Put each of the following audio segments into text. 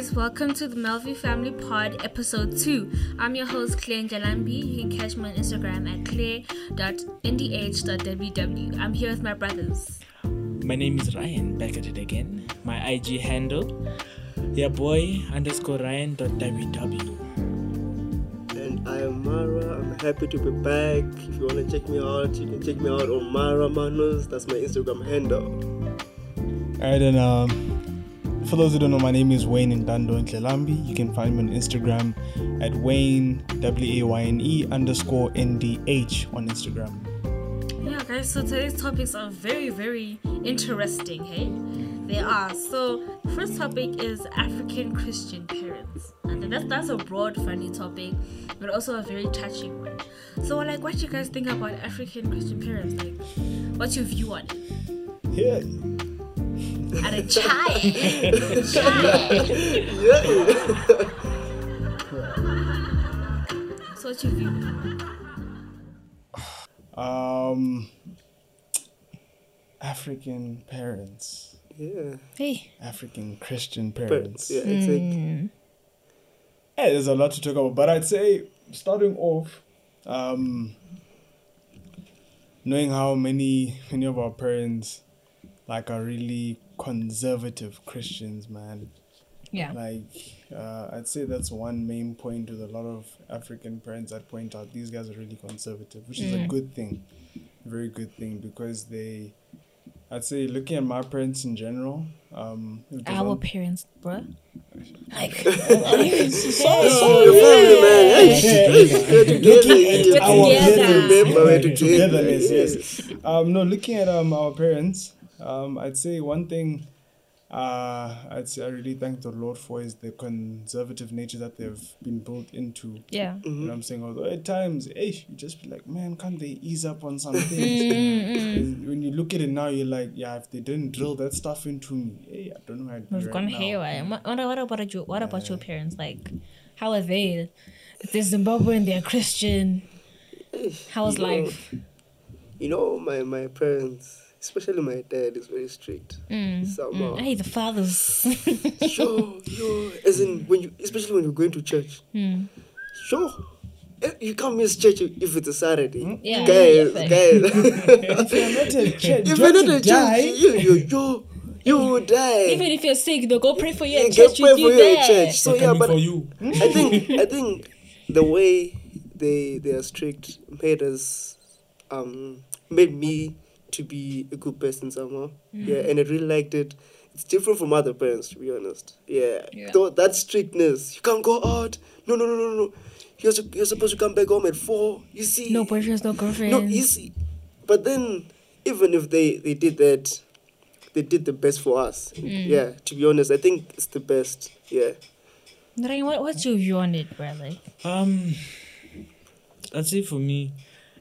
Hey guys, welcome to the Melvie Family Pod episode 2. I'm your host Claire Njalambi. You can catch me on Instagram at claire.ndh.ww. I'm here with my brothers. My name is Ryan, back at it again. My IG handle, yeah boy underscore Ryan.ww. And I am Mara. I'm happy to be back. If you want to check me out, you can check me out on Mara Manos. That's my Instagram handle. Alright, and um, for those who don't know, my name is Wayne Ndando Ndlelambi. You can find me on Instagram at Wayne W A Y N E underscore N D H on Instagram. Yeah, guys, so today's topics are very, very interesting, hey? They are. So, the first topic is African Christian parents. And that's, that's a broad, funny topic, but also a very touching one. So, like, what do you guys think about African Christian parents? Like, what's your view on it? Yeah. At a child. so, what's your view? Um, African parents, Yeah. Hey. African Christian But, parents. yeah, it's like, Yeah, there's a lot to talk about, but I'd say starting off, um, knowing how many many of our parents like are really conservative Christians, man. Yeah. Like, uh, I'd say that's one main point with a lot of African parents. I'd point out these guys are really conservative, which is a good thing, very good thing because they. I'd say looking at my parents in general, um, if there's Our one- parents, bruh. Like, your family, man. Hey, we're together. you We're know. together. Remember, we're Together, together. togetherness, yes. Um, no, looking at um our parents, um, I'd say one thing, uh, I'd say I really thank the Lord for is the conservative nature that they've been built into. yeah. You know what I'm saying? Although at times, hey, you just be like, man, can't they ease up on some things? when you look at it now, you're like, yeah, if they didn't drill that stuff into me, hey, I don't know how I'd be We've right gone now. haywire. What, what, what about your What about your parents? Like, how are they? If they're Zimbabwean, they're Christian. How was You know, life? You know, my, my parents, especially my dad, is very strict. Somehow. Hey, the fathers. Sure, sure. As in, when you, especially when you're going to church. Hmm. Sure. Eh, You can't miss church if it's a Saturday. Yeah, Guys, yeah, guys. If you're not a church, if you you're not to church, you, you, you, you will die. Even if you're sick, they'll go pray for you Yeah, at get church pray with for you you there. at church. So yeah, but for you. I think I think the way they they are strict made us um made me to be a good person somehow. Yeah, and I really liked it. It's different from other parents, to be honest. Yeah, Yeah. Though that strictness, you can't go out. No, no, no, no, no. You're su- you're supposed to come back home at four. You see, No boyfriends, no girlfriends. no, you see. But then, even if they they did that, they did the best for us. Yeah, to be honest, I think it's the best. Yeah. Narayan, what, what's your view on it, brother? Um, I'd say for me,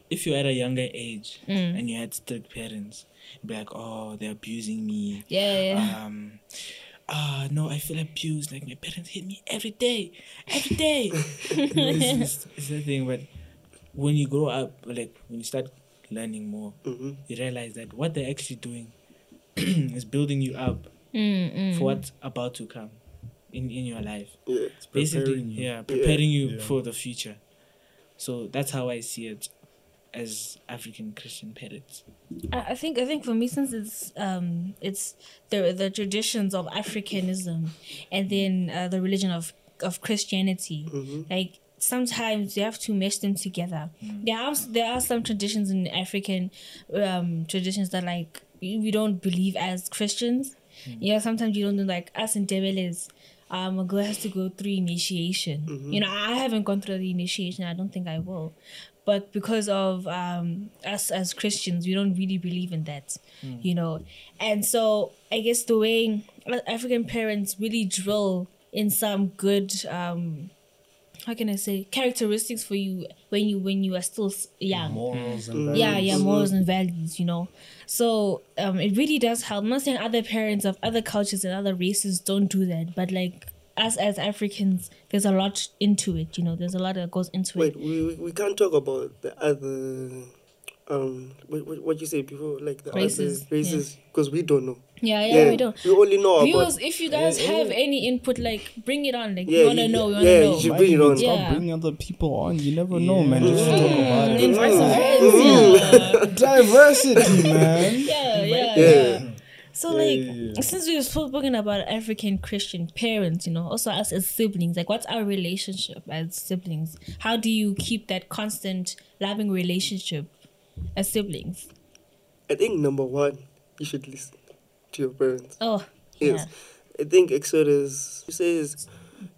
if you're at a younger age Mm. and you had strict parents, you'd be like, oh, they're abusing me. Yeah, yeah. Um, ah, no, I feel abused. Like my parents hit me every day, every day. You it's, it's, it's the thing, but when you grow up, like when you start learning more, hmm you realize that what they're actually doing is building you up Mm, mm. for what's about to come in in your life. Yeah. Basically, preparing you. yeah, preparing you Yeah. for the future. So that's how I see it as African Christian parents. I think I think for me since it's um it's the the traditions of Africanism and then uh, the religion of of Christianity like sometimes you have to mesh them together. There are there are some traditions in African um traditions that like we don't believe as Christians. Yeah, sometimes you don't do like us Ndebeles. Um, a girl has to go through initiation. You know, I haven't gone through the initiation. I don't think I will but because of um, us as Christians, we don't really believe in that, you know. And so I guess the way African parents really drill in some good, um, how can I say, characteristics for you when you when you are still young. Morals and values. yeah yeah morals and values you know? So um it really does help. I'm not saying other parents of other cultures and other races don't do that but like us as africans there's a lot into it you know there's a lot that goes into Wait, it we, we we can't talk about the other um what what, what you say before like the Races, other races because we don't know. Yeah, yeah, we don't. We only know about if you guys Yeah, have yeah. any input, like bring it on. Like Yeah, we wanna you- know, we wanna yeah, know. you should bring it on. Start Yeah. bringing other people on. You never know, man. Just Yeah. talk about Mm, it. invite some Mm. Yeah. Diversity, man. yeah, yeah, Yeah. Yeah. So Yeah, like, yeah, yeah. since we've spoken about African Christian parents, you know, also us as siblings, like, what's our relationship as siblings? How do you keep that constant loving relationship as siblings? I think number one, you should listen to your parents. Oh, Yes. yeah. I think Exodus says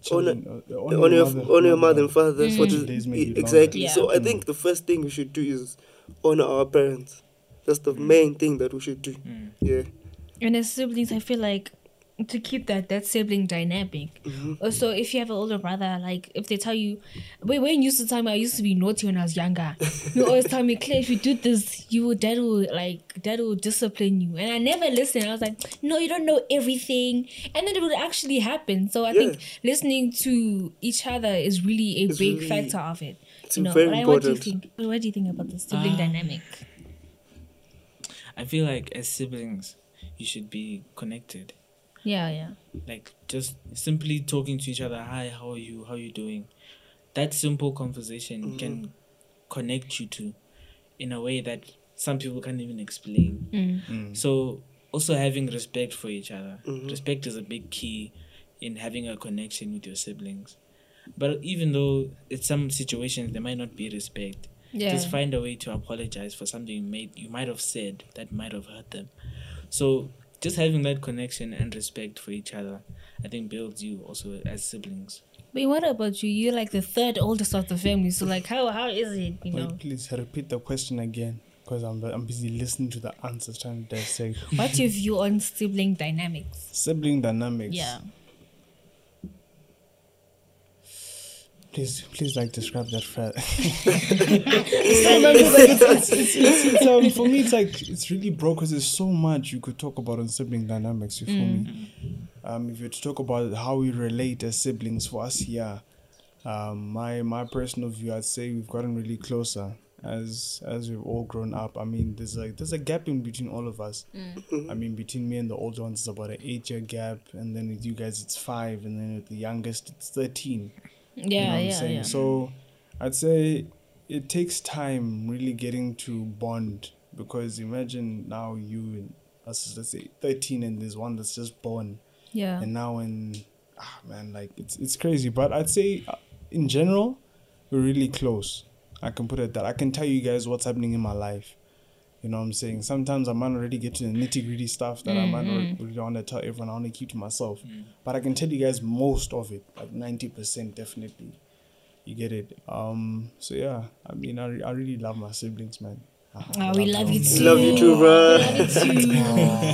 Children, uh, on your on your mother and father. That's what Mm. is Days exactly. longer. So I Mm. think the first thing we should do is honor our parents. That's the Mm. main thing that we should do. Mm. Yeah. And as siblings, I feel like to keep that that sibling dynamic. Mhm. Also, if you have an older brother, like if they tell you, when when you used to tell me I used to be naughty when I was younger, you always tell me, Claire, if you do this, you will dad will like dad will discipline you. And I never listened. I was like, no, you don't know everything, and then it would actually happen. So I think listening to each other is really a It's big really- factor of it. it's you know, very but I- what do you important. think? What do you think about the sibling Ah. dynamic? I feel like as siblings, you should be connected. Yeah, yeah. Like just simply talking to each other. Hi, how are you? How are you doing? That simple conversation can connect you to, in a way that some people can't even explain. Mm. Mm. So also having respect for each other. Mhm. Respect is a big key in having a connection with your siblings. But even though in some situations there might not be respect, Yeah. just find a way to apologize for something you made you might have said that might have hurt them. So just having that connection and respect for each other, I think builds you also as siblings. But what about you? You're like the third oldest of the family, so like how how is it? You know, please repeat the question again, because I'm I'm busy listening to the answers, trying to dissect. what's your view on sibling dynamics? Sibling dynamics. Yeah. Please, please, like describe that further. it's, not like it's, it's, it's, it's, it's, um, for me, it's like it's really broke because there's so much you could talk about on sibling dynamics. You feel me? Um, if you were to talk about how we relate as siblings, for us here, um, my my personal view, I'd say we've gotten really closer as as we've all grown up. I mean, there's like there's a gap in between all of us. I mean, between me and the older ones, it's about an eight year gap, and then with you guys, it's five, and then with the youngest, it's thirteen. Yeah, You know yeah, saying? yeah. So I'd say it takes time really getting to bond because imagine now you and us, let's say 13, and there's one that's just born, yeah. and now in ah man, like it's it's crazy. But I'd say uh, in general, we're really close. I can put it that I can tell you guys what's happening in my life. You know what I'm saying? Sometimes I might not really get to the nitty gritty stuff that I might mm-hmm. not really want to tell everyone. I want to keep to myself. Mm. But I can tell you guys most of it, like 90% definitely. You get it? Um. So yeah, I mean, I, re- I really love my siblings, man. Ah, I Oh, we love you too. Love you too, bro. Love you too.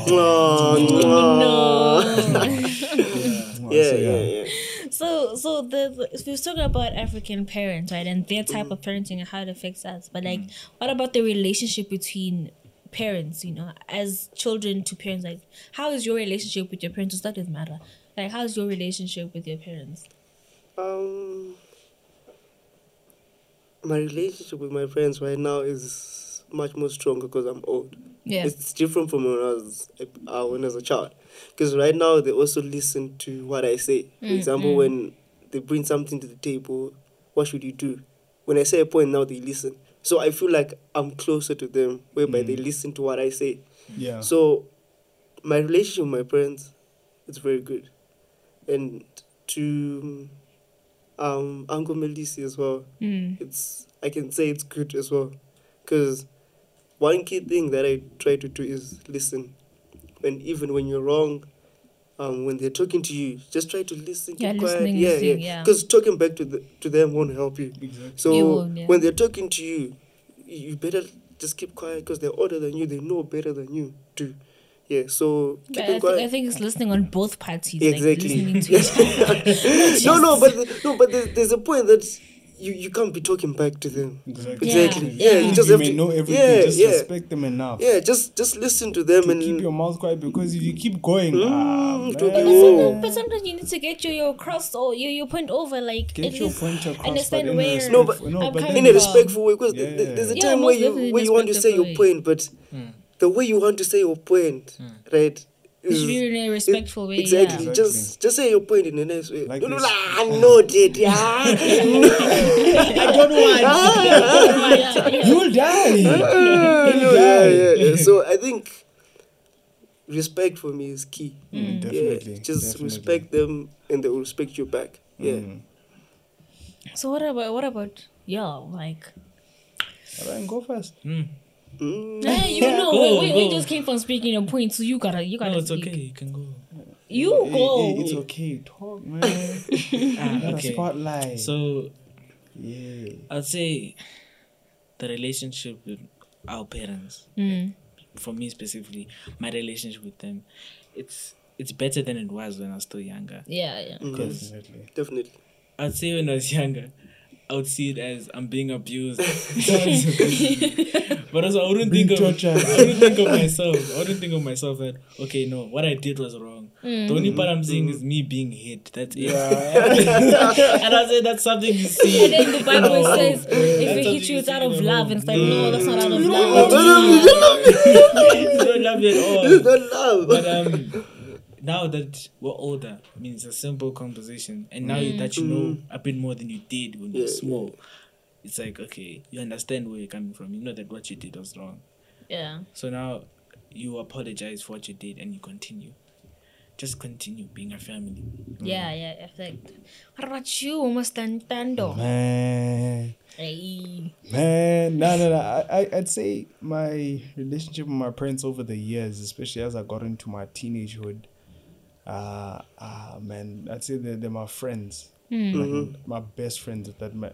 Mwah, mwah. no. Yeah, yeah, yeah. So, so the, the we're talking about African parents, right, and their type of parenting and how it affects us. But like, what about the relationship between parents? You know, as children to parents, like, how is your relationship with your parents? To start with, Mara, like, how's your relationship with your parents? Um, my relationship with my friends right now is much more stronger because I'm old. Yeah, It's different from when I was uh, when I was a child. Because right now they also listen to what I say. For example, when they bring something to the table, what should you do? When I say a point, now they listen. So I feel like I'm closer to them, whereby they listen to what I say. Yeah. So my relationship with my parents is very good. And to um Uncle Melisi as well, Mm. it's I can say it's good as well. Cause one key thing that I try to do is listen. And even when you're wrong, um, when they're talking to you, just try to listen. Yeah, keep quiet. listening, yeah, listening, yeah. yeah. Because talking back to the, to them won't help you. Exactly. So You won't, yeah. when they're talking to you, you better just keep quiet because they're older than you. They know better than you do. Yeah. So But keep I, it think, quiet. I think it's listening on both parties. Exactly. Like listening to each other. no, no, but no, but there's, there's a point that you, you can't be talking back to them. Exactly. Exactly. Yeah. Yeah, you just you have may to know everything. Yeah, just yeah, respect them enough. yeah. Just just listen to them To and keep your mouth quiet because if you keep going, Mm, ah, But, man, some- but sometimes you need to get your, your cross or your, your point over, like get your point across. understand but in a where No, but- no, but in a respectful way because Yeah. th- there's a time most where you where you want to say your point, but the way you want to say your point, right? It is- should be in a respectful way. Exactly. Yeah. Exactly. Just just say your point in a nice way. Like no, no, this. nah, no, did yeah. I don't want. yeah, yeah. You'll die. Ah, no, yeah, yeah, yeah. So I think respect for me is key. Mm, definitely. yeah, just definitely. respect them and they will respect you back. Yeah. Mm. So what about what about y'all? Like, Alright, go first. Mm. Hey, you know, Go, we, we, we just came from speaking your point, so you gotta you gotta. No, it's speak. okay. You can go. You Hey, go. hey, it's okay. Talk, man. Ah, okay. spotlight. So yeah. I'd say the relationship with our parents, Mm. for me specifically, my relationship with them, it's it's better than it was when I was still younger. Yeah, yeah. Mm. Definitely. Definitely. I'd say when I was younger, I would see it as I'm being abused. but also I wouldn't Being think of tortured. I wouldn't think of myself. I wouldn't think of myself that okay, no, what I did was wrong. The only part I'm seeing is me being hit. That's it. and I said that's something you see. And then the Bible No. says, if That's it hits you, it's out of love. And it's like, no, that's not out of love. you don't love it at all. It's not love. But um, now that we're older, I mean, it's a simple composition, and now you mm. that you know mm. a bit more than you did when you were Yeah, small, it's like okay, you understand where you're coming from. You know that what you did was wrong. Yeah. So now you apologize for what you did, and you continue. Just continue being a family. Yeah, yeah. It's like, what about you, Mr. Tando? Man. Hey. Man, no, no, no. I, I, I'd say my relationship with my parents over the years, especially as I got into my teenagehood, uh, uh man, I'd say they're, they're my friends, like my best friends. That my,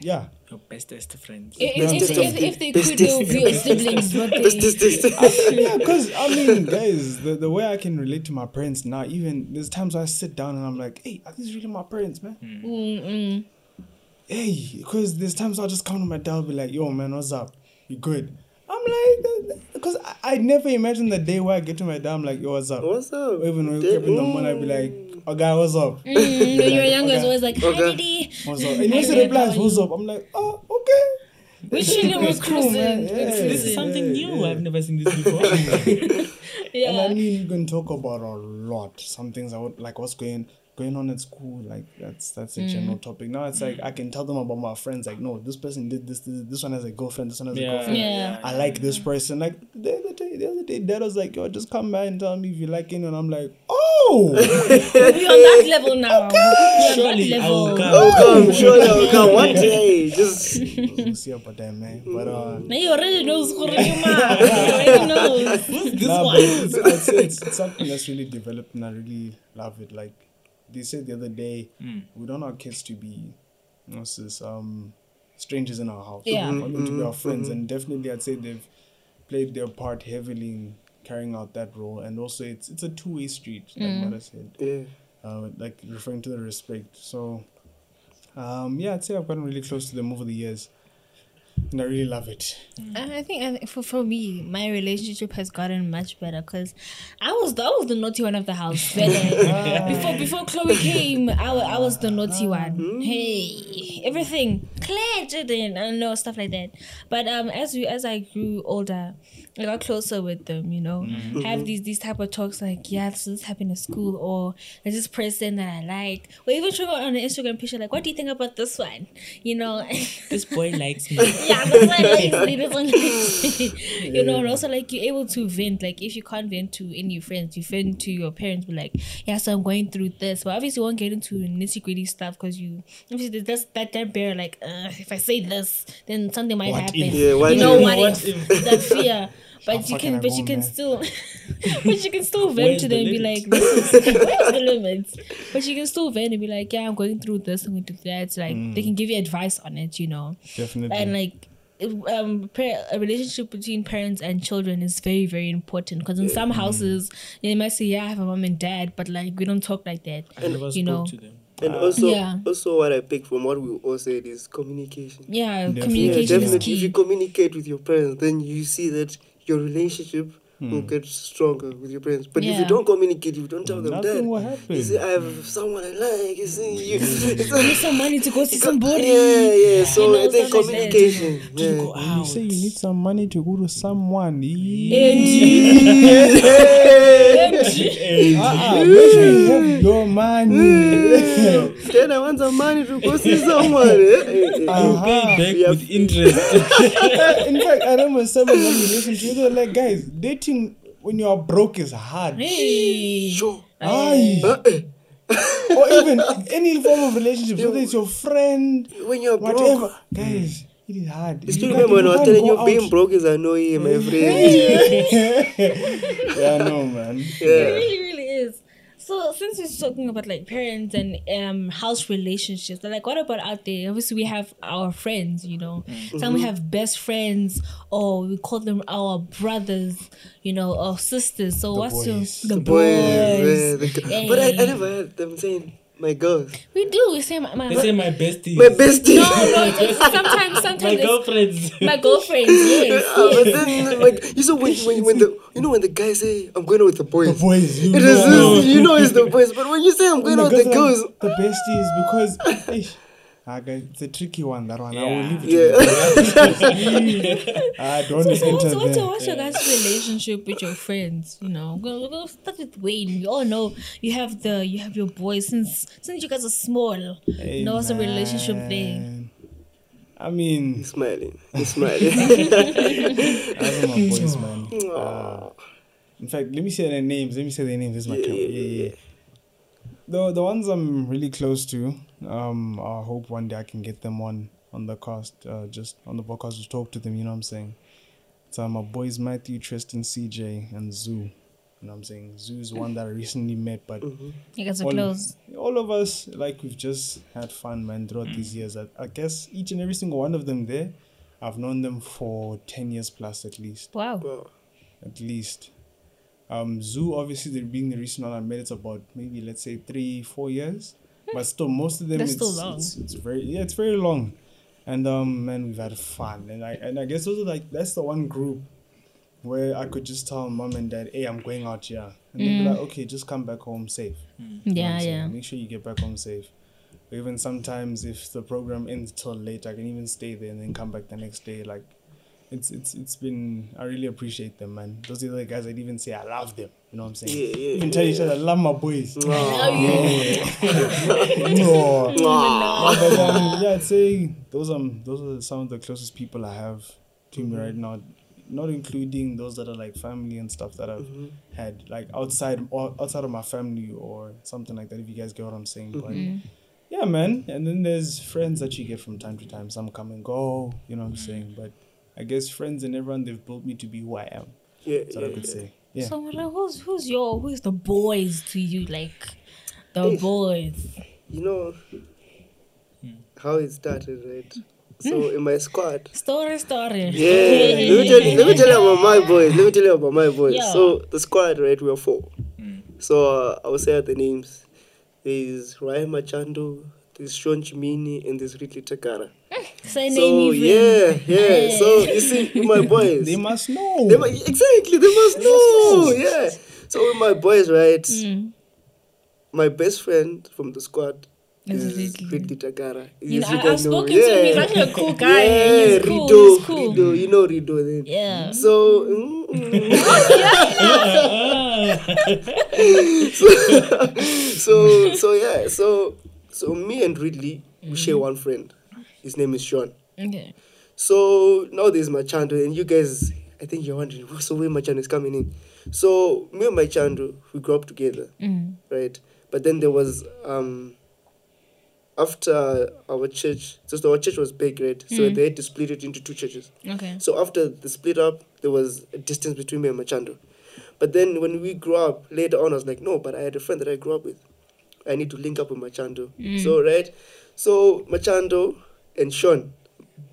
yeah, Your bestest friends. If, if, if, if they could, they would be your siblings, but This, this, they. yeah. Because I mean, guys, the, the way I can relate to my parents now, even there's times I sit down and I'm like, hey, are these really my parents, man? Mm-mm. hey, because there's times I'll just come to my dad and be like, yo, man, what's up? You good? I'm like, because I, I never imagined the day where I get to my dad, I'm like, yo, what's up? What's up? Or even when we wake up in the morning, I'd be like, oh, guy, what's up? Mm, when you're younger, it's Okay. always like, hi, Okay. Diddy. What's up? And he said replies, what's up? I'm like, oh, okay. We chilling with cool, man. Kristen. Yeah. This is something yeah, new. yeah. I've never seen this before. yeah. And Yeah. I mean, you can talk about a lot. Some things I would like what's going going on at school. Like that's that's a Mm. general topic. Now it's like I can tell them about my friends. Like, no, this person did this. This, this one has a girlfriend. This one has a girlfriend. Yeah. I like this person. Like the other day, the other day, dad was like, "Yo, just come by and tell me if you like it." And I'm like, "Oh, We're on that level now. We're on Surely that I will level. come. Oh, come, sure, I'll come one day. Just we'll see about that, man." But uh, Now you already knows who you are. You already knows. This nah, one. it's, it's, it's something that's really developed, and I really love it. Like they said the other day, we don't want our kids to be, what's this, um, strangers in our house. Yeah. We want them to be our friends, and definitely, I'd say they've played their part heavily in carrying out that role. And also, it's it's a two way street, like Mara said, yeah. uh, like referring to the respect. So, um, yeah, I'd say I've gotten really close to them over the years, and I really love it. And I think, for, for me, my relationship has gotten much better because I was the, I was the naughty one of the house. Better. Ah. before before Chloe came, I, wa- I was the naughty ah. one. Hmm. Hey, everything Claire didn't, I know stuff like that. But um, as we as I grew older, I got closer with them. You know, mm-hmm. have these these type of talks like, yeah, so this happened at school, or there's this person that I like, or even showing on an Instagram picture like, what do you think about this one? You know. This boy likes me. yeah, that's why I like me. That's why I like me. You know, and also like you're able to vent. Like if you can't vent to any friends, you vent to your parents. Be like, yeah, so I'm going through this. But obviously, you won't get into nitty gritty stuff because you obviously there's that that bear. Like, uh, if I say this, then something might What happen. if? Yeah, what you know if? what, What if? that fear. But you fucking can, I but you can man. still, but you can still vent Where's to the them and be like, this is, where's the limits? But you can still vent and be like, yeah, I'm going through this, I'm going through that. Like they mm. can give you advice on it, you know Definitely. and like um a relationship between parents and children is very very important because in some mm. houses they might say yeah i have a mom and dad but like we don't talk like that I never you know to them. And uh, also, Yeah. also what I picked from what we all said is communication. Yeah, Definitely. Yeah, communication is definitely. If you communicate with your parents, then you see that your relationship will Hmm. get stronger with your parents. But if you don't communicate, if you don't tell them Nothing that, will you see, I have someone I like. You see, you. You need some money to go see somebody. Yeah, yeah. So You I think stuff like communication. Yeah. When you say you need some money to go to someone. Uh-uh, make sure you have your money. Then I want some money to go see someone. eh? Eh, eh. Pay back Yeah. with interest. In fact, I remember someone when you listen to it, they're like, guys, dating when you are broke is hard. Hey. Sure. Aye. Uh, eh, or even any form of relationship, whether it's your friend, when you're broke. Guys, it is hard. Still can't- remember when I was telling you being out. broke is annoying, my friend. yeah, no, man. It Yeah. Really, really is. So since we're talking about like parents and um house relationships, like what about out there? Obviously we have our friends, you know. Some we have best friends or we call them our brothers, you know, or sisters. So what's boys. your the, Boys, boys? yeah, the g- But I, I never heard them saying my girls. We do, we say my, my They say my besties. My bestie. No, no, sometimes sometimes my girlfriends. my girlfriends, yes. Ah, but then, like, you know, when, when, when the, you know, when the guys say, I'm going out with the boys. The boys, you It know. is, you know, it's the boys. But when you say I'm going out with the Because, girls, like, the besties because eish, ah, guys, it's a tricky one. That one, I will leave it. yeah. I don't So, enter so what's, what's, there. your, what's your guys' relationship with your friends? You know, we're gonna, we're gonna start with Wayne. We all know you have the you have your boys since since you guys are small. Hey, you know, what's the relationship thing? I mean, He's smiling. He's smiling. I love my boys, man. Uh, in fact, let me say their names. Let me say their names. This is my Yeah, camera. yeah, Yeah, yeah. The the ones I'm really close to. Um, I hope one day I can get them on on the cast. Uh, just on the podcast to talk to them. You know what I'm saying? So my boys Matthew, Tristan, CJ, and Zoo. You know what I'm saying? Zoo's one that I recently met, but You guys are all, close. all of us like we've just had fun man throughout these years I, I guess each and every single one of them there i've known them for 10 years plus at least Wow. Wow. at least um zoo obviously the being the recent one i met it's about maybe let's say three four years but still most of them That's it's, still long. It's, it's very yeah it's very long and um man we've had fun and i and i guess those are like that's the one group where i could just tell mom and dad hey i'm going out here and they'd be like okay just come back home safe you know what Mm. Yeah, I'm saying? yeah. Make sure you get back home safe. Or even sometimes if the program ends till late, I can even stay there and then come back the next day. Like it's it's it's been I really appreciate them, man. Those are the guys I'd even say I love them. You know what I'm saying? Yeah, yeah, even tell each other I love my boys. Aw. No. No, but, um, yeah, I'd say those um those are some of the closest people I have to me right now. Not including those that are like family and stuff that I've had like outside or outside of my family or something like that. If you guys get what I'm saying, but yeah, man. And then there's friends that you get from time to time. Some come and go. You know what I'm saying? But I guess friends and everyone they've built me to be who I am. Yeah, That's what I could yeah. say. Yeah. So like, who's who's your who's the boys to you? Like the Hey. boys. You know hmm. how it started, right? So hmm. in my squad, Story, story. Yeah, let me, tell you, let me tell you about my boys. Let me tell you about my boys. Yeah. So the squad, right? We are four. Hmm. So uh, I will say the names. There's Ryan Machando, there's Sean Chimini, and this Ridley Takara. Say So name even. yeah, yeah. So you see, my boys. They must know. They mu- exactly, they must know. Yeah. So with my boys, right? Mm. My best friend from the squad Is is Ridley. Ridley Takara. You know, I, I've spoken to him. He's actually a cool guy. Yeah, he's cool. Rido, he's cool. Rido, you know Rido then. Yeah. So, mm, mm. so, so yeah, so, so me and Ridley we share one friend. His name is Sean. Okay. So now there's Machando, and you guys, I think you're wondering, "What's so where Machando is coming in? So me and Machando, we grew up together, Mm. right? But then there was um after our church, so our church was big, right? So they had to split it into two churches. Okay. So after the split up, there was a distance between me and Machando. But then when we grew up later on, I was like, no, but I had a friend that I grew up with. I need to link up with Machando. So right, so Machando and Sean,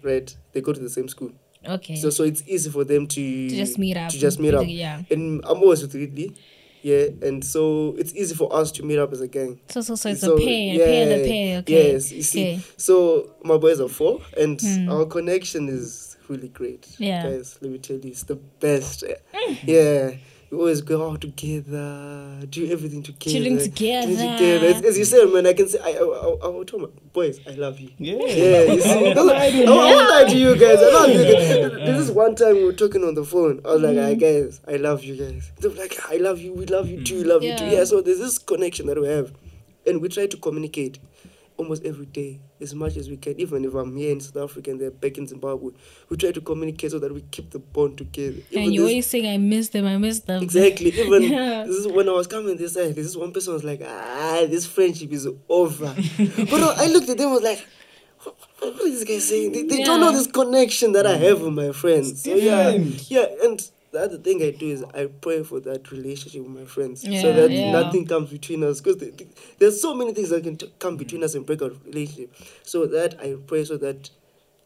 right? They go to the same school. Okay. So so it's easy for them to to just meet up. To just meet up. Yeah. And I'm always with Ridley. Yeah, and so it's easy for us to meet up as a gang. So so so it's So, a pair, a pair, the yeah, pair. Okay. Yes, you see. Okay. So my boys are four, and Hmm. our connection is really great. Yeah. Mm. guys, let me tell you, it's the best. Yeah, we always go out together, do everything together, Chilling chilling together. together. As, as you said, man, I can say, I, I, I, I will tell my boys, I love you. Yeah. Yeah, you see, I won't lie to you guys. I love you guys. This is one time we were talking on the phone. I was like, "Hi mm-hmm. guys, I love you guys." They were like, "I love you. We love you too. We love you too." Yeah. Yeah. So there's this connection that we have, and we try to communicate almost every day as much as we can. Even if I'm here in South Africa and they're back in Zimbabwe, we try to communicate so that we keep the bond together. Even And you this- always saying, I miss them, I miss them. Exactly. Even Yeah. this is when I was coming this side, this one person was like, ah, this friendship is over. but I looked at them and was like, what, what is this guy saying? They, they don't know this connection that I have with my friends. So yeah, yeah, and the other thing I do is I pray for that relationship with my friends, Yeah, so that yeah. nothing comes between us. Because there's so many things that can t- come between us and break our relationship. So that I pray so that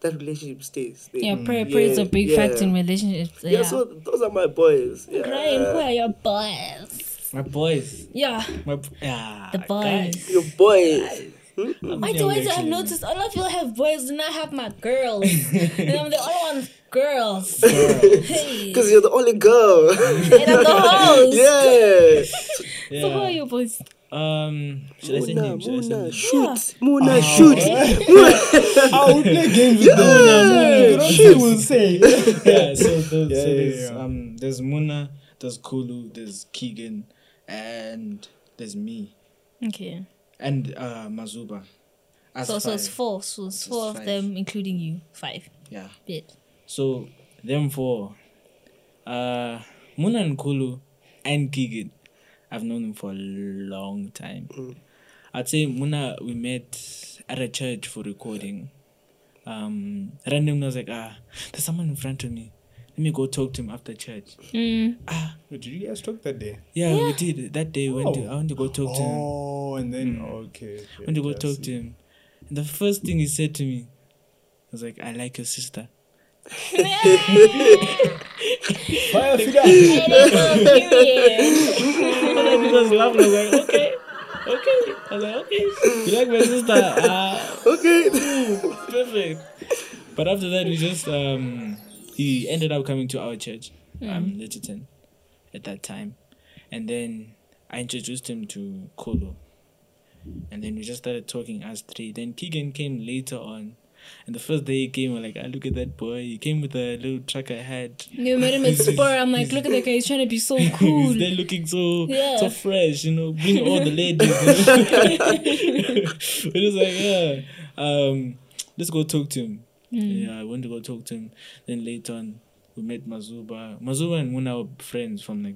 that relationship stays. They- Yeah, prayer, mm. prayer is a big yeah. factor in relationships. Yeah, Yeah. so those are my boys. Yeah. Ryan, who are your boys? My boys. Yeah, My b- yeah. the guys. boys. Your boys. I'm Why do young, I I've actually. noticed all of you have boys and I have my girls. and I'm the only one girls. Girls. Hey. Because you're the only girl. And I'm the host. yeah. So who are Yeah. your boys? Um, should I say Muna, name? Should I say Muna, name? shoot. Muna, shoot. I would play games with them. You don't say we'll say. yeah, so, those, Yeah, so yeah, there's yeah. um there's Muna, there's Kulu, there's Keegan, and there's me Okay. And uh Mazuba. Us So, so it's four. So it's It's four of them, including you. Five. Yeah. Bit. So them four, uh, Muna and Kulu and Keegan, I've known them for a long time. Mm. I'd say Muna we met at a church for recording. Um, randomly I was like, ah, there's someone in front of me. Let me go talk to him after church. Mm. Ah, Did you guys talk that day? yeah, we did that day. We went to, Oh. I went to go talk to him. Oh, and then Mm. okay. okay went to go talk to him. And the first thing he said to me was like, I like your sister. Fire figure. And then go, period. And then he was laughing. I was like, okay, okay. I was like, okay. You like my sister? Ah, Okay. perfect. But after that, we just um, he ended up coming to our church, um, Littleton, at that time, and then I introduced him to Kulu, and then we just started talking as three. Then Keegan came later on. And the first day he came, we're like, ah, look at that boy. He came with a little trucker hat. You met him at Spur. I'm like, look at that guy. He's trying to be so cool. He's there looking so Yeah. so fresh, you know, bring all the ladies. We're just like, yeah, um, let's go talk to him. Yeah, I went to go talk to him. Then later on, we met Mazuba. Mazuba and Muna were friends from like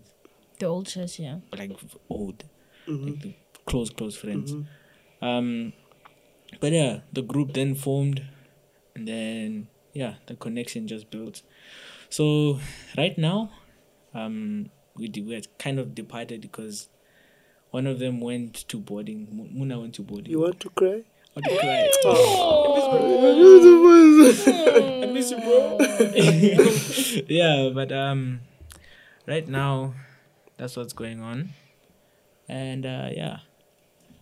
The old church, yeah. like old, Mhm. like the close close friends. Mhm. Um, but yeah, the group then formed, and then yeah, the connection just built. So right now, um, we de- we had kind of departed because one of them went to boarding. Mu- Muna went to boarding. You want to cry? I want to cry. Oh. I miss you, bro. yeah, but um, right now, that's what's going on, and uh, yeah,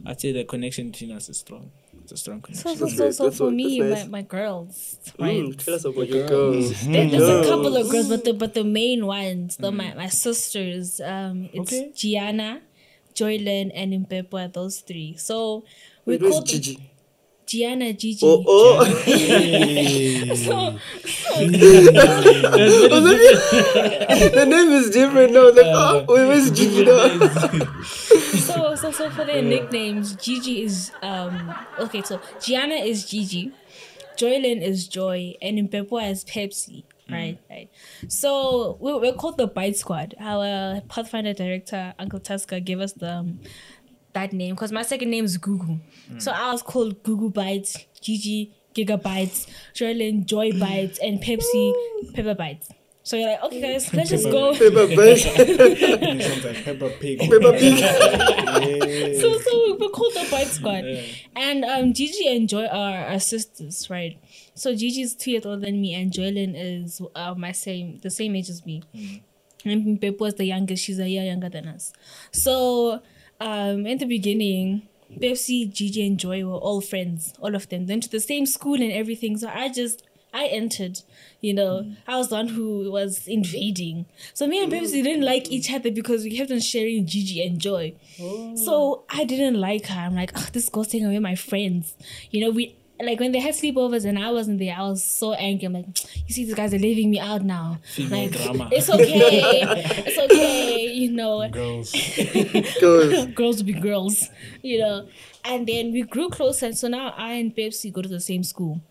I'd say the connection between us is strong. It's a strong connection. so, That's so, so for me, that's my, my girls, right? Mm, tell us about your girls. There- There's a couple of girls, but the but the main ones, the my, my sisters, um, it's Okay. Gianna, Joylyn, and Impepo are those three. So we Wait, where's call them Gigi? Gianna Gigi. Oh, oh. So, the name is different now. Like, oh, wait, where's Gigi now? so, so, so for their nicknames, Gigi is um okay. So Gianna is Gigi, Joylyn is Joy, and Impepo is Pepsi. Right, right. So we, we're called the Bite Squad. Our Pathfinder director, Uncle Tusker, gave us the um, that name because my second name is Google. So I was called Google Bites, Gigi Gigabytes, Joylyn Joy Bites, and Pepsi Pepper Bites. So you're like, okay, guys, let's just go. Paper bag. It sounds like Peppa Pig. Peppa Pig. Yeah. so so we're called the Bite Squad, and um, Gigi and Joy are our sisters, right? So Gigi's two years older than me, and Joylyn is uh, my same, the same age as me. And Pepe was the youngest. She's a year younger than us. So um, in the beginning, Pepsi, Gigi, and Joy were all friends, all of them. they Went to the same school and everything. So I just I entered, you know, I was the one who was invading. So me and Pepsi didn't like each other because we kept on sharing Gigi and Joy. So I didn't like her. I'm like, oh, this girl's taking away my friends. You know, we like when they had sleepovers and I wasn't there, I was so angry. I'm like, you see, these guys are leaving me out now. Female like, drama. it's okay, it's okay, you know. Girls. Girls. girls will be girls, you know. And then we grew closer. So now I and Pepsi go to the same school.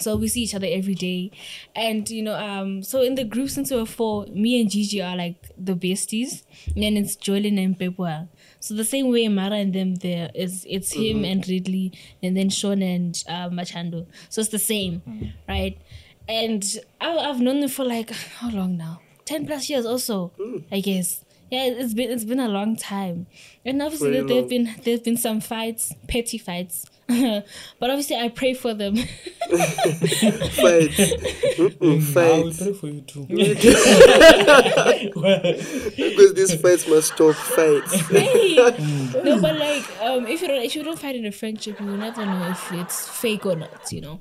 So we see each other every day. And you know, um, so in the group since we were four, me and Gigi are like the besties. And then it's Joylyn and Pepwa. So the same way Mara and them there is it's him and Ridley and then Sean and uh, Machando. So it's the same, right? And I, I've known them for like how long now? Ten plus years also, I guess. Yeah, it's been it's been a long time, and obviously Very there, there've been there've been some fights, petty fights, but obviously I pray for them. Fights. Mm-mm, I will pray for you too. Because these fights must stop fights. Hey! no, but like, um, if you don't if you don't fight in a friendship, you will never know if it's fake or not. You know.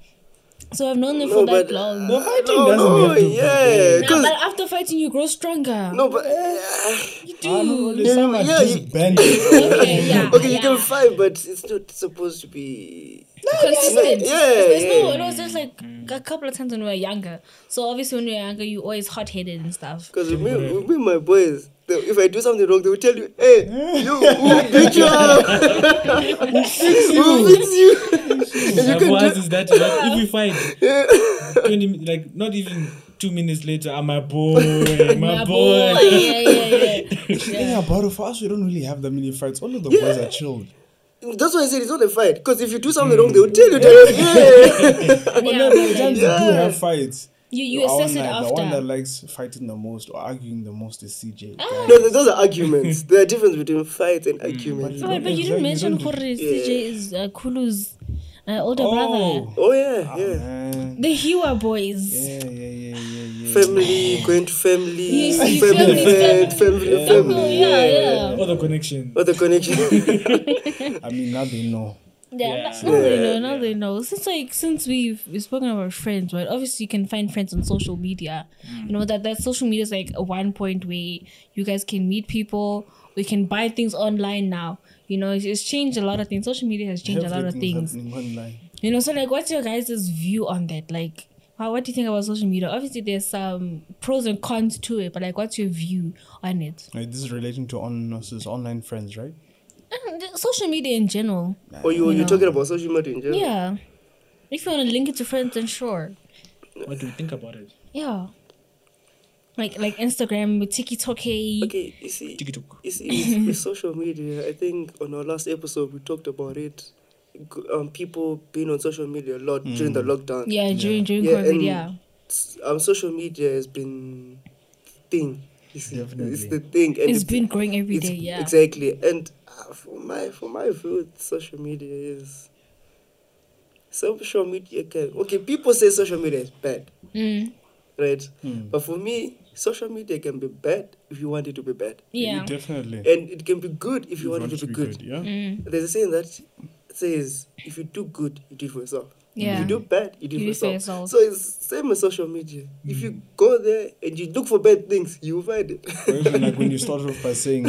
So I've known them No, for that long. Uh, the fighting No, doesn't no, have to yeah. Nah, 'cause- but after fighting, you grow stronger. no, but. Eh, you do. I know, Yeah, there's some are yeah, just you- bent. okay, yeah. Okay, you yeah. can fight, but it's not supposed to be. No, consistent. Yeah, There's no, yeah. it was just like a couple of times when we were younger. So obviously when we were younger, you always hot headed and stuff. Because with me, with me, my boys, they, if I do something wrong, they will tell you, hey, you, we'll beat you up. we'll fix you. We'll fix you. and you can for do, is that like, if we fight, 20, like not even two minutes later, I'm my boy, my, boy. Yeah, yeah, yeah. Yeah, but for us, we don't really have that many fights. All of the boys are chilled. that's why I said it's not a fight. Because if you do something wrong, mm. they will tell you, that, yeah. But Yeah, no, but the times like, we do have fights. You you our assess it one- The one that likes fighting the most or arguing the most is CJ. Ah. no, those are arguments. There are difference between fight and arguments. But Oh, but you didn't mention don't Jorge CJ is uh, Kulu's uh, older brother. Oh, Oh, yeah, ah, yeah. man. The Hua boys. Yeah, yeah, yeah, yeah, yeah. Family, going to family, You see, family, family, friend, family. family, Oh, family. yeah, yeah. What the connection? What the connection? I mean, now they know. Yeah, Yeah. now they know. Yeah. Now they know. Since like since we've we've spoken about friends, right? Obviously, you can find friends on social media. Mm. You know that that social media is like a one point where you guys can meet people. We can buy things online now. You know, it's, it's changed a lot of things. Social media has changed a lot of things. online. You know, so like, what's your guys' view on that? Like, how, what do you think about social media? Obviously, there's some pros and cons to it, but like, what's your view on it? Like, this is relating to on us online friends, right? And the- social media in general. or you, You you're talking about social media in general? Yeah. If you want to link it to friends, then sure. What do you think about it? Yeah. Like like Instagram with TikTok. Okay, you see, Tiki-tok. you see with, with social media, I think on our last episode we talked about it. Um, people being on social media a lot during the lockdown. Yeah, during during Yeah, COVID. and- Yeah. Um, social media has been thing. You see, it's the thing, and It's been growing every it's- Yeah. exactly. And uh, for my for my view, social media is social media. Can, okay, people say social media is bad, Mm. right? Hmm. But for me, social media can be bad if you want it to be bad. Yeah. Definitely. and it can be good if you want, it to be good. yeah? Mm. There's a saying that says if you do good, you do it for yourself. If Yeah. you do bad, you do it You for do yourself. yourself. So it's same as social media. If you go there and you look for bad things, you will find it. Even like when you started off by saying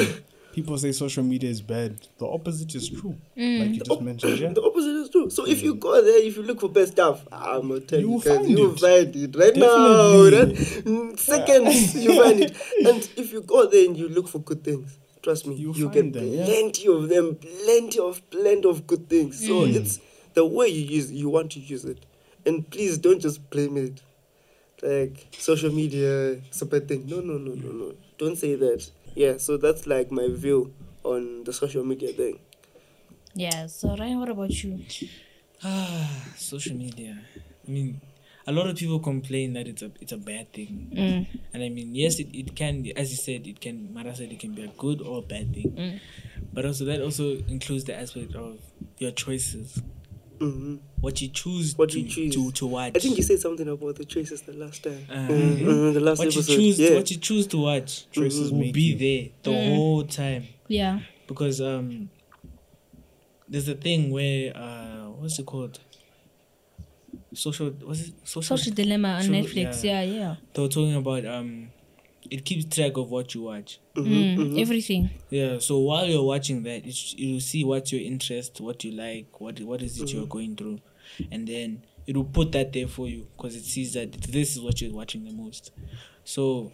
people say social media is bad, the opposite is true. Mm. Like you just mentioned, yeah. the opposite is true. So if you go there, if you look for bad stuff, I'm gonna tell You you, will find you it. find it right now. Definitely. Right? Mm, Seconds, you find it. And if you go there and you look for good things, trust me, You you, find get them, yeah. plenty of them, plenty of plenty of good things. So Mm. it's the way you use you want to use it. And please don't just blame it. Like social media is a bad thing. No, no, no, no, no. Don't say that. Yeah, so that's like my view on the social media thing. Yeah. So Ryan, what about you? Ah, social media. I mean, a lot of people complain that it's a it's a bad thing, Mm. and I mean, yes, it, it can, as you said, it can. Mara said it can be a good or a bad thing, Mm. but also that also includes the aspect of your choices. Mm-hmm. What you choose What to, you choose. to to watch. I think you said something about the choices the last time. Uh, Mhm, The last what you choose yeah. what you choose to watch Choices will be you. there the Mm. whole time Yeah. because um there's a thing where uh what's it called social what's it social, Social Dilemma on Social- Netflix. yeah. Yeah, yeah. they were talking about um it keeps track of what you watch Mhm, Mm, mhm. Everything. yeah so while you're watching that it, you'll see what's your interest what you like what what is it you're going through and then it will put that there for you because it sees that this is what you're watching the most so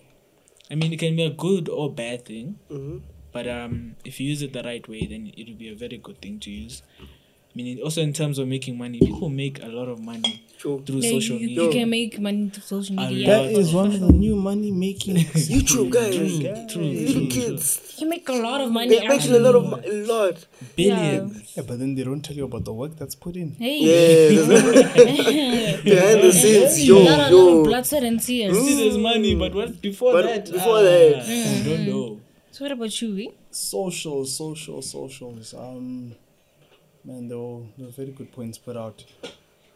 i mean it can be a good or bad thing Mhm. but um if you use it the right way then it will be a very good thing to use i mean also in terms of making money people make a lot of money True. through Yeah, social you, media you can make money through social media. That is one of the new money making. YouTube guys. True, true, Little true, kids. You make a lot of money. They're making a lot of a lot. billions Yeah, but then they don't tell you about the work that's put in. Hey. Yeah. there's- Behind the scenes, yo, a lot, a lot of yo. blood, sweat, and tears. see there's money but what before But that before ah, that- i don't know So what about you? eh? Social, social, socials. Um, man, there were, there were very good points put out.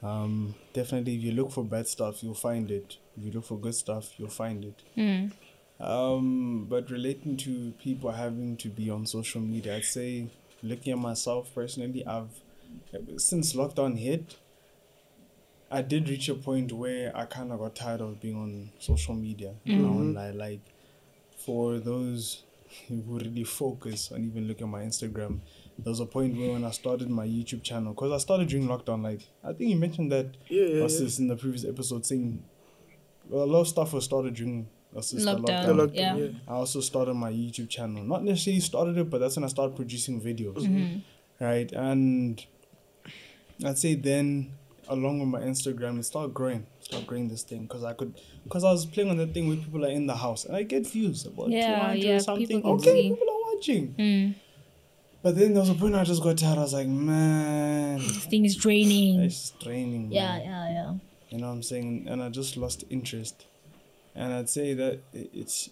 Um, definitely, if you look for bad stuff, you'll find it. If you look for good stuff, you'll find it. Mm. Um, but relating to people having to be on social media, I'd say looking at myself personally, I've since lockdown hit, I did reach a point where I kind of got tired of being on social media. You know, and like for those who really focus on even look at my Instagram. There was a point where when I started my YouTube channel, because I started during lockdown. Like I think you mentioned that Yeah, yeah, was yeah. this in the previous episode, saying well, a lot of stuff was started during was the Lockdown. The lockdown. lockdown, Yeah. yeah. I also started my YouTube channel. Not necessarily started it, but that's when I started producing videos. Mm-hmm. Right. And I'd say then, along with my Instagram, it started growing. Started growing this thing because I could, because I was playing on the thing where people are in the house and I get views about Yeah, 200 yeah, or something. people okay, see. people are watching. Mm. But then there was a point I just got tired. I was like, man, This thing is draining. it's draining. Yeah, man. yeah, yeah. You know what I'm saying? And I just lost interest. And I'd say that it's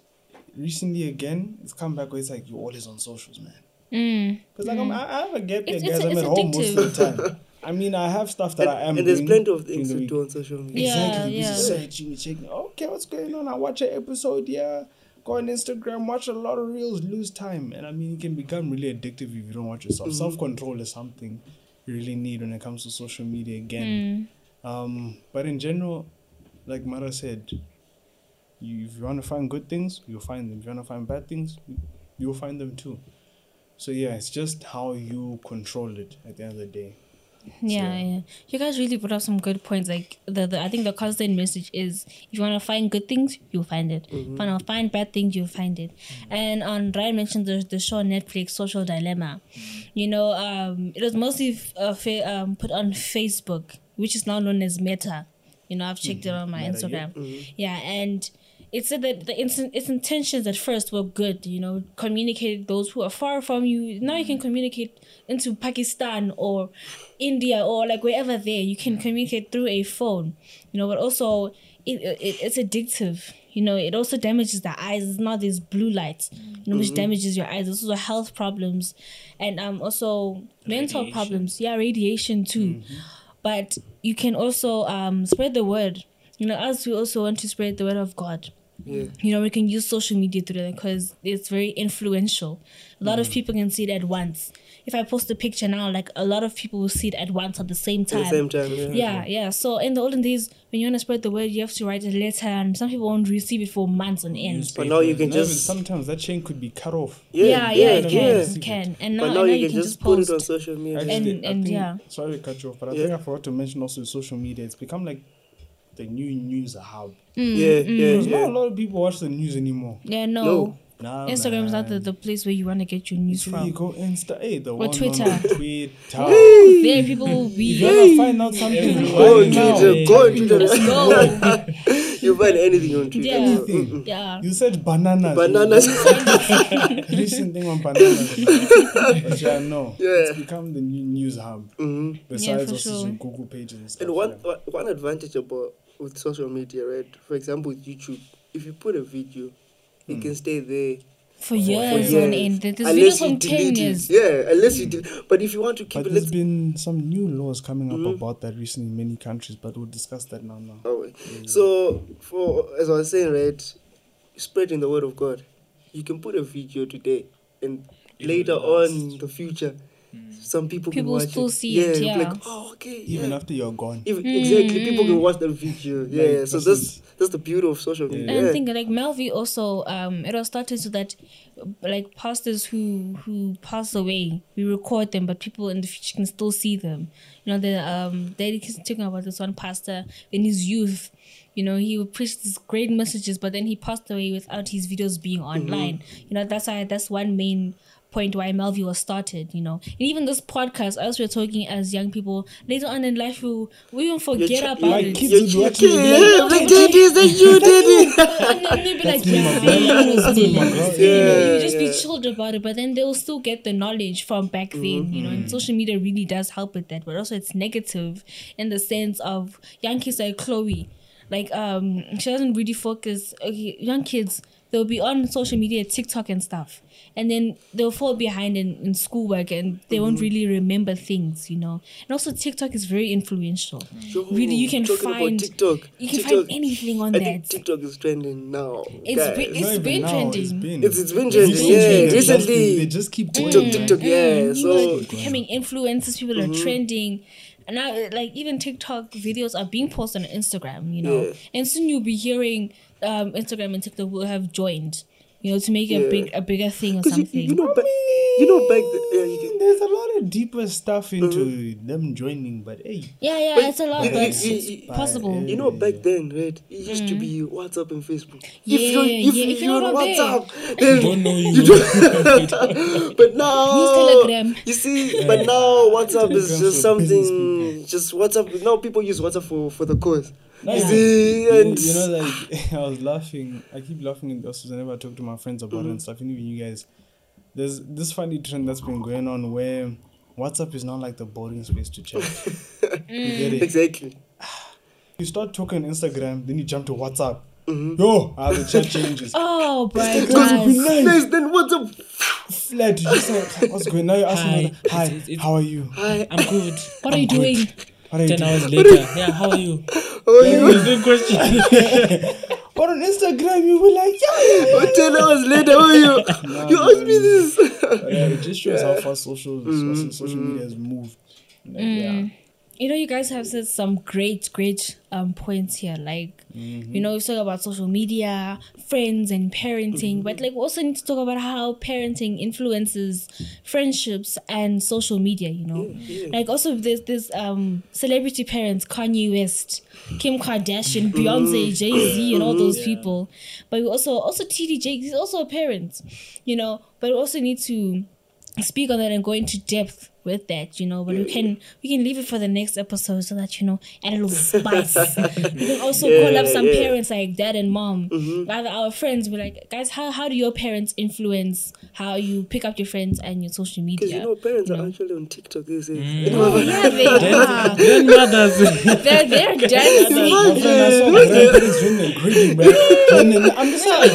recently again, it's come back where it's like you're always on socials, man. Mm. Because like I'm, I I have a gap here, It's- guys. it's- I'm it's at home most of the time. I mean, I have stuff that And, I am and there's doing plenty of things to do on social media. Yeah, Exactly. yeah. Busy searching, checking. Okay, what's going on? I watch an episode. Yeah. Go on Instagram, watch a lot of reels, lose time. And I mean, it can become really addictive if you don't watch yourself. Mm-hmm. Self control is something you really need when it comes to social media again. Mm. Um, but in general, like Mara said, you, if you want to find good things, you'll find them. If you want to find bad things, you'll find them too. So yeah, it's just how you control it at the end of the day. Yeah, yeah. You guys really brought up some good points. Like the, the I think the constant message is if you want to find good things, you'll find it. If you want to find bad things, you'll find it. And um, Ryan mentioned the the show on Netflix, Social Dilemma. You know, um, it was mostly uh, fa- um, put on Facebook, which is now known as Meta. You know, I've checked it on my Meta, yeah. Instagram. Yeah, and it said that the its, its intentions at first were good. You know, communicate those who are far from you. Now you can communicate into Pakistan or India or like wherever there. You can communicate through a phone. You know, but also it, it it's addictive. You know, it also damages the eyes. It's not this blue light, you know, which damages your eyes. Also health problems, and um also mental Radiation. problems. Yeah, radiation too. But you can also um spread the word. You know, as we also want to spread the word of God Yeah. you know we can use social media through that because it's very influential a lot of Mm. people can see it at once if i post a picture now like a lot of people will see it at once at the same At time the same time, yeah. yeah yeah so in the olden days when you want to spread the word you have to write a letter and some people won't receive it for months on end But now you can No, just sometimes that chain could be cut off. yeah, yeah yeah, it can yeah. can and now, But now and you can just put post it on social media. Actually, And- and think- yeah. Sorry to cut you off, but I Yeah. think I forgot to mention also social media. It's become like the new news hub. yeah, yeah, Because not a lot of people watch the news anymore. yeah no, No. Nah, instagram is not the, the place where you want to get your news from you go Insta, hey, the one Twitter. on Twitter. there people will be you wanna find out something, Go right on now, Twitter, go on Twitter. let's go you find anything on Twitter. Yeah. Anything. yeah You said bananas. Bananas. Recent thing on bananas. but yeah, no. Yeah. It's become the new news hub. Mhm. Besides for also sure. Google pages and stuff. And one yeah. one advantage about with social media, right? For example, with YouTube, if you put a video, it Hmm. can stay there for years Yeah. on end. There's videos Unless you from ten delete years. it. Yeah, unless you did. But if you want to keep But it, there's let's. been some new laws coming up Mhm. about that recently in many countries, but we'll discuss that now. Now. Oh, wait. So, for as I was saying, right, spreading the word of God. You can put a video today, and It later on in the future. Some people, People can watch still it. see yeah, it, yeah. Like, oh, okay. Even yeah. after you're gone. Even, exactly, people can Mm. watch the video. Yeah, Like, so this that's is- that's the beauty of social Yeah. media. And Yeah. I think like Melvi also um it all started so that like pastors who who pass away we record them but people in the future can still see them you know the um daddy is talking about this one pastor in his youth you know he would preach these great messages but then he passed away without his videos being online you know that's why that's one main point why Melvi was started, you know. And even this podcast, as we're talking as young people, later on in life we we even forget Your chi- about like it. kids Your would chi- watch it and be yeah, like, they did this, they you did it. and then they'd be like, me, yeah, yeah, brother. it was That's me, me, my it was brother. me. You know, Yeah, you just be yeah. chilled about it, but then they'll still get the knowledge from back then, you know. And social media really does help with that, but also it's negative in the sense of young kids like Chloe, like um, she doesn't really focus. Okay, young kids they'll be on social media, TikTok and stuff, and then they'll fall behind in, in schoolwork and they won't mm-hmm. really remember things, you know. And also TikTok is very influential. Yo, Really, you can find- TikTok. You can TikTok, find anything on I that. think TikTok is trending now. It's be- Not It's even been now, trending. It's been, trending. It's it's been It's trending. been Yeah, trending. Recently. They just keep TikTok, going. TikTok, mm, yeah. people So are becoming influencers. People are mm-hmm. trending, and now like even TikTok videos are being posted on Instagram. You know, Yeah. and soon you'll be hearing um, Instagram and TikTok will have joined. You know, to make Yeah. a big a bigger thing or something. you know, back, you know, back the, yeah, can, There's a lot of deeper stuff into them joining, but hey, yeah, yeah, But it's a lot, you- but you- it's you- possible. you know, back then, right? It used to be WhatsApp and Facebook. Mm. Yeah, if you're, if, yeah, if if you're you're on not there. WhatsApp, then Don't know you. but now Telegram. you see but now whatsapp is just something just whatsapp now people use whatsapp for for the cause No, you yeah. see You, and you know, like I was laughing. I keep laughing in the office whenever I talk to my friends about Mm-hmm. and stuff. Even you guys, there's this funny trend that's been going on where WhatsApp is not like the boring space to chat. you get it? exactly You start talking on Instagram, then you jump to WhatsApp. Mhm. Yo, how the chat changes. Oh, my because God. nice then whatsapp Flat, you just like, what's going on? Now you ask Hi. me, hi, It's- it's- how are you? hi I'm good. What are I'm you good. doing? What are you Ten hours later. Yeah, how are you? how are you Good question. But on Instagram, you were like, yeah. Or 10 hours later how are you you asked me this yeah, it just shows how fast social social, social media has moved. Like, mm. Yeah. You know, you guys have said some great, great um points here. Like, you know, we talk about social media, friends, and parenting, but like, we also need to talk about how parenting influences friendships and social media. You know, like also there's this um celebrity parents, Kanye West, Kim Kardashian, Beyonce, Jay Z, and all those people. But we also also TD Jakes, he's also a parent. You know, but we also need to speak on that and go into depth with that, you know. But we can we can leave it for the next episode so that you know add a little spice. we can also call up some yeah. parents like dad and mom, rather our friends. Be like, guys, how how do your parents influence how you pick up your friends and your social media? because you know parents you are actually on tiktok these days Oh, yeah, they are. Grandmothers. They're they're dancing. My friend, I saw grandparents doing the greeting, bro. And then I'm just like,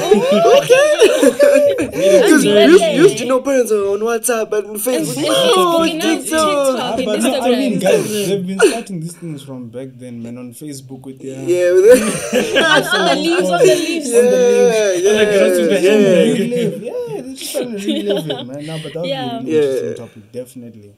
because we used, to know parents are on whatsapp and facebook and no Facebook and now tiktok TikTok. Ah, but no, I mean, guys, they've been starting these things from back then, man. On Facebook with their yeah with the- on, on the leaves, on the leaves. yeah Like, that's with the yeah, yeah. handbag. relive. Yeah, they're just trying to relive it, man. No, but that would Yeah. be a really Yeah. interesting topic, definitely.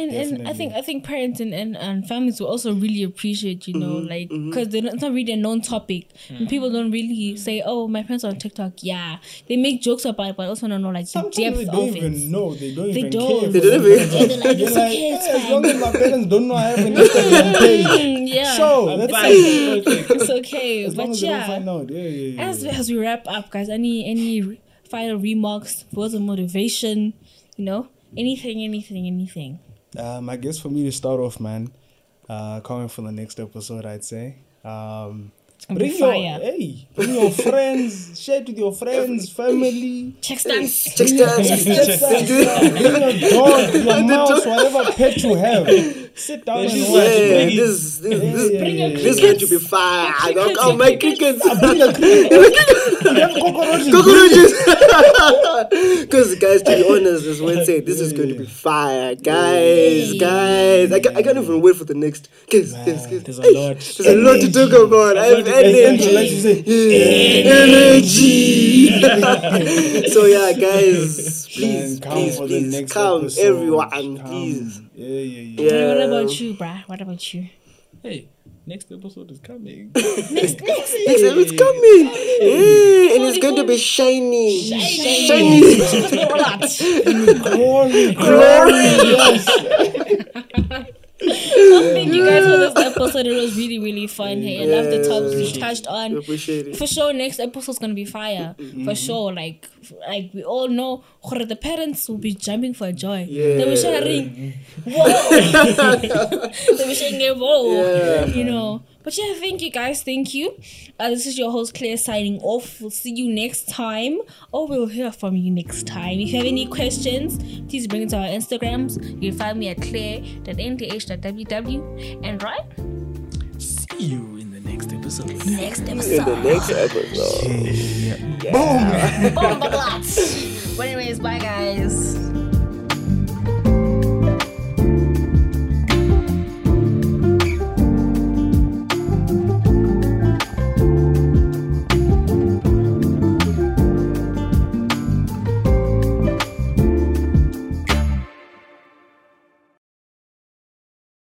And, and I think I think parents and, and, and families will also really appreciate you know like because it's not really a known topic and people don't really say oh my parents are on TikTok yeah they make jokes about it but also don't know like the Sometimes they depth don't of even it know. They don't They even don't. care. They don't even- parents. They're like, They're "It's like, okay, it's "Eh, as long as my parents don't know I have an Instagram page. Mm, yeah So that's Fine. it. Okay. it's okay As but as yeah find out. Yeah, yeah, yeah. as as we wrap up guys any any final remarks words of motivation you know anything anything anything Um, I guess for me to start off, man, uh, coming for the next episode, I'd say. Um, bring be your hey, bring your friends, share it with your friends, family. check stance Check stats. Bring your dog, your mouse, whatever pet you have. Sit down and watch. Yeah, Bring this this Yeah, this yeah, Bring your yeah, this yeah. going to be fire. Oh, my crickets. Bring a cricket. You have cockroaches. Cockroaches. Because guys, to be honest, this Wayne said, this is going to be fire, guys, guys. I, ca- I can't even wait for the next. Guys, guys, guys. There's a lot. There's a lot to talk about. I have Energy. Like you energy. say, Energy. so yeah, guys, please, man, come please, please, next come, episode. everyone, Come. please. Yeah, yeah, yeah. Yeah. What about you, bruh? What about you? Hey, next episode is coming. Next, next. Next coming, yeah, and it's going to be shiny, shiny, Glory, glory. Thank you guys for this episode. It was really, really fun. Hey, I love the topics we touched on. appreciate it. For sure, next episode's gonna be fire. For mm-hmm. sure, like, like we all know, the parents will be jumping for joy. Yeah. They were sharing, whoa, they were sharing, whoa, Yeah. you know. But yeah, thank you guys. Thank you. Uh, this is your host Claire signing off. We'll see you next time, or we'll hear from you next time. If you have any questions, please bring it to our Instagrams. You can find me at claire.nth.ww. And right, See you in the next episode. next episode. In the next episode. Boom, blah, blah, blah. But anyways, bye guys.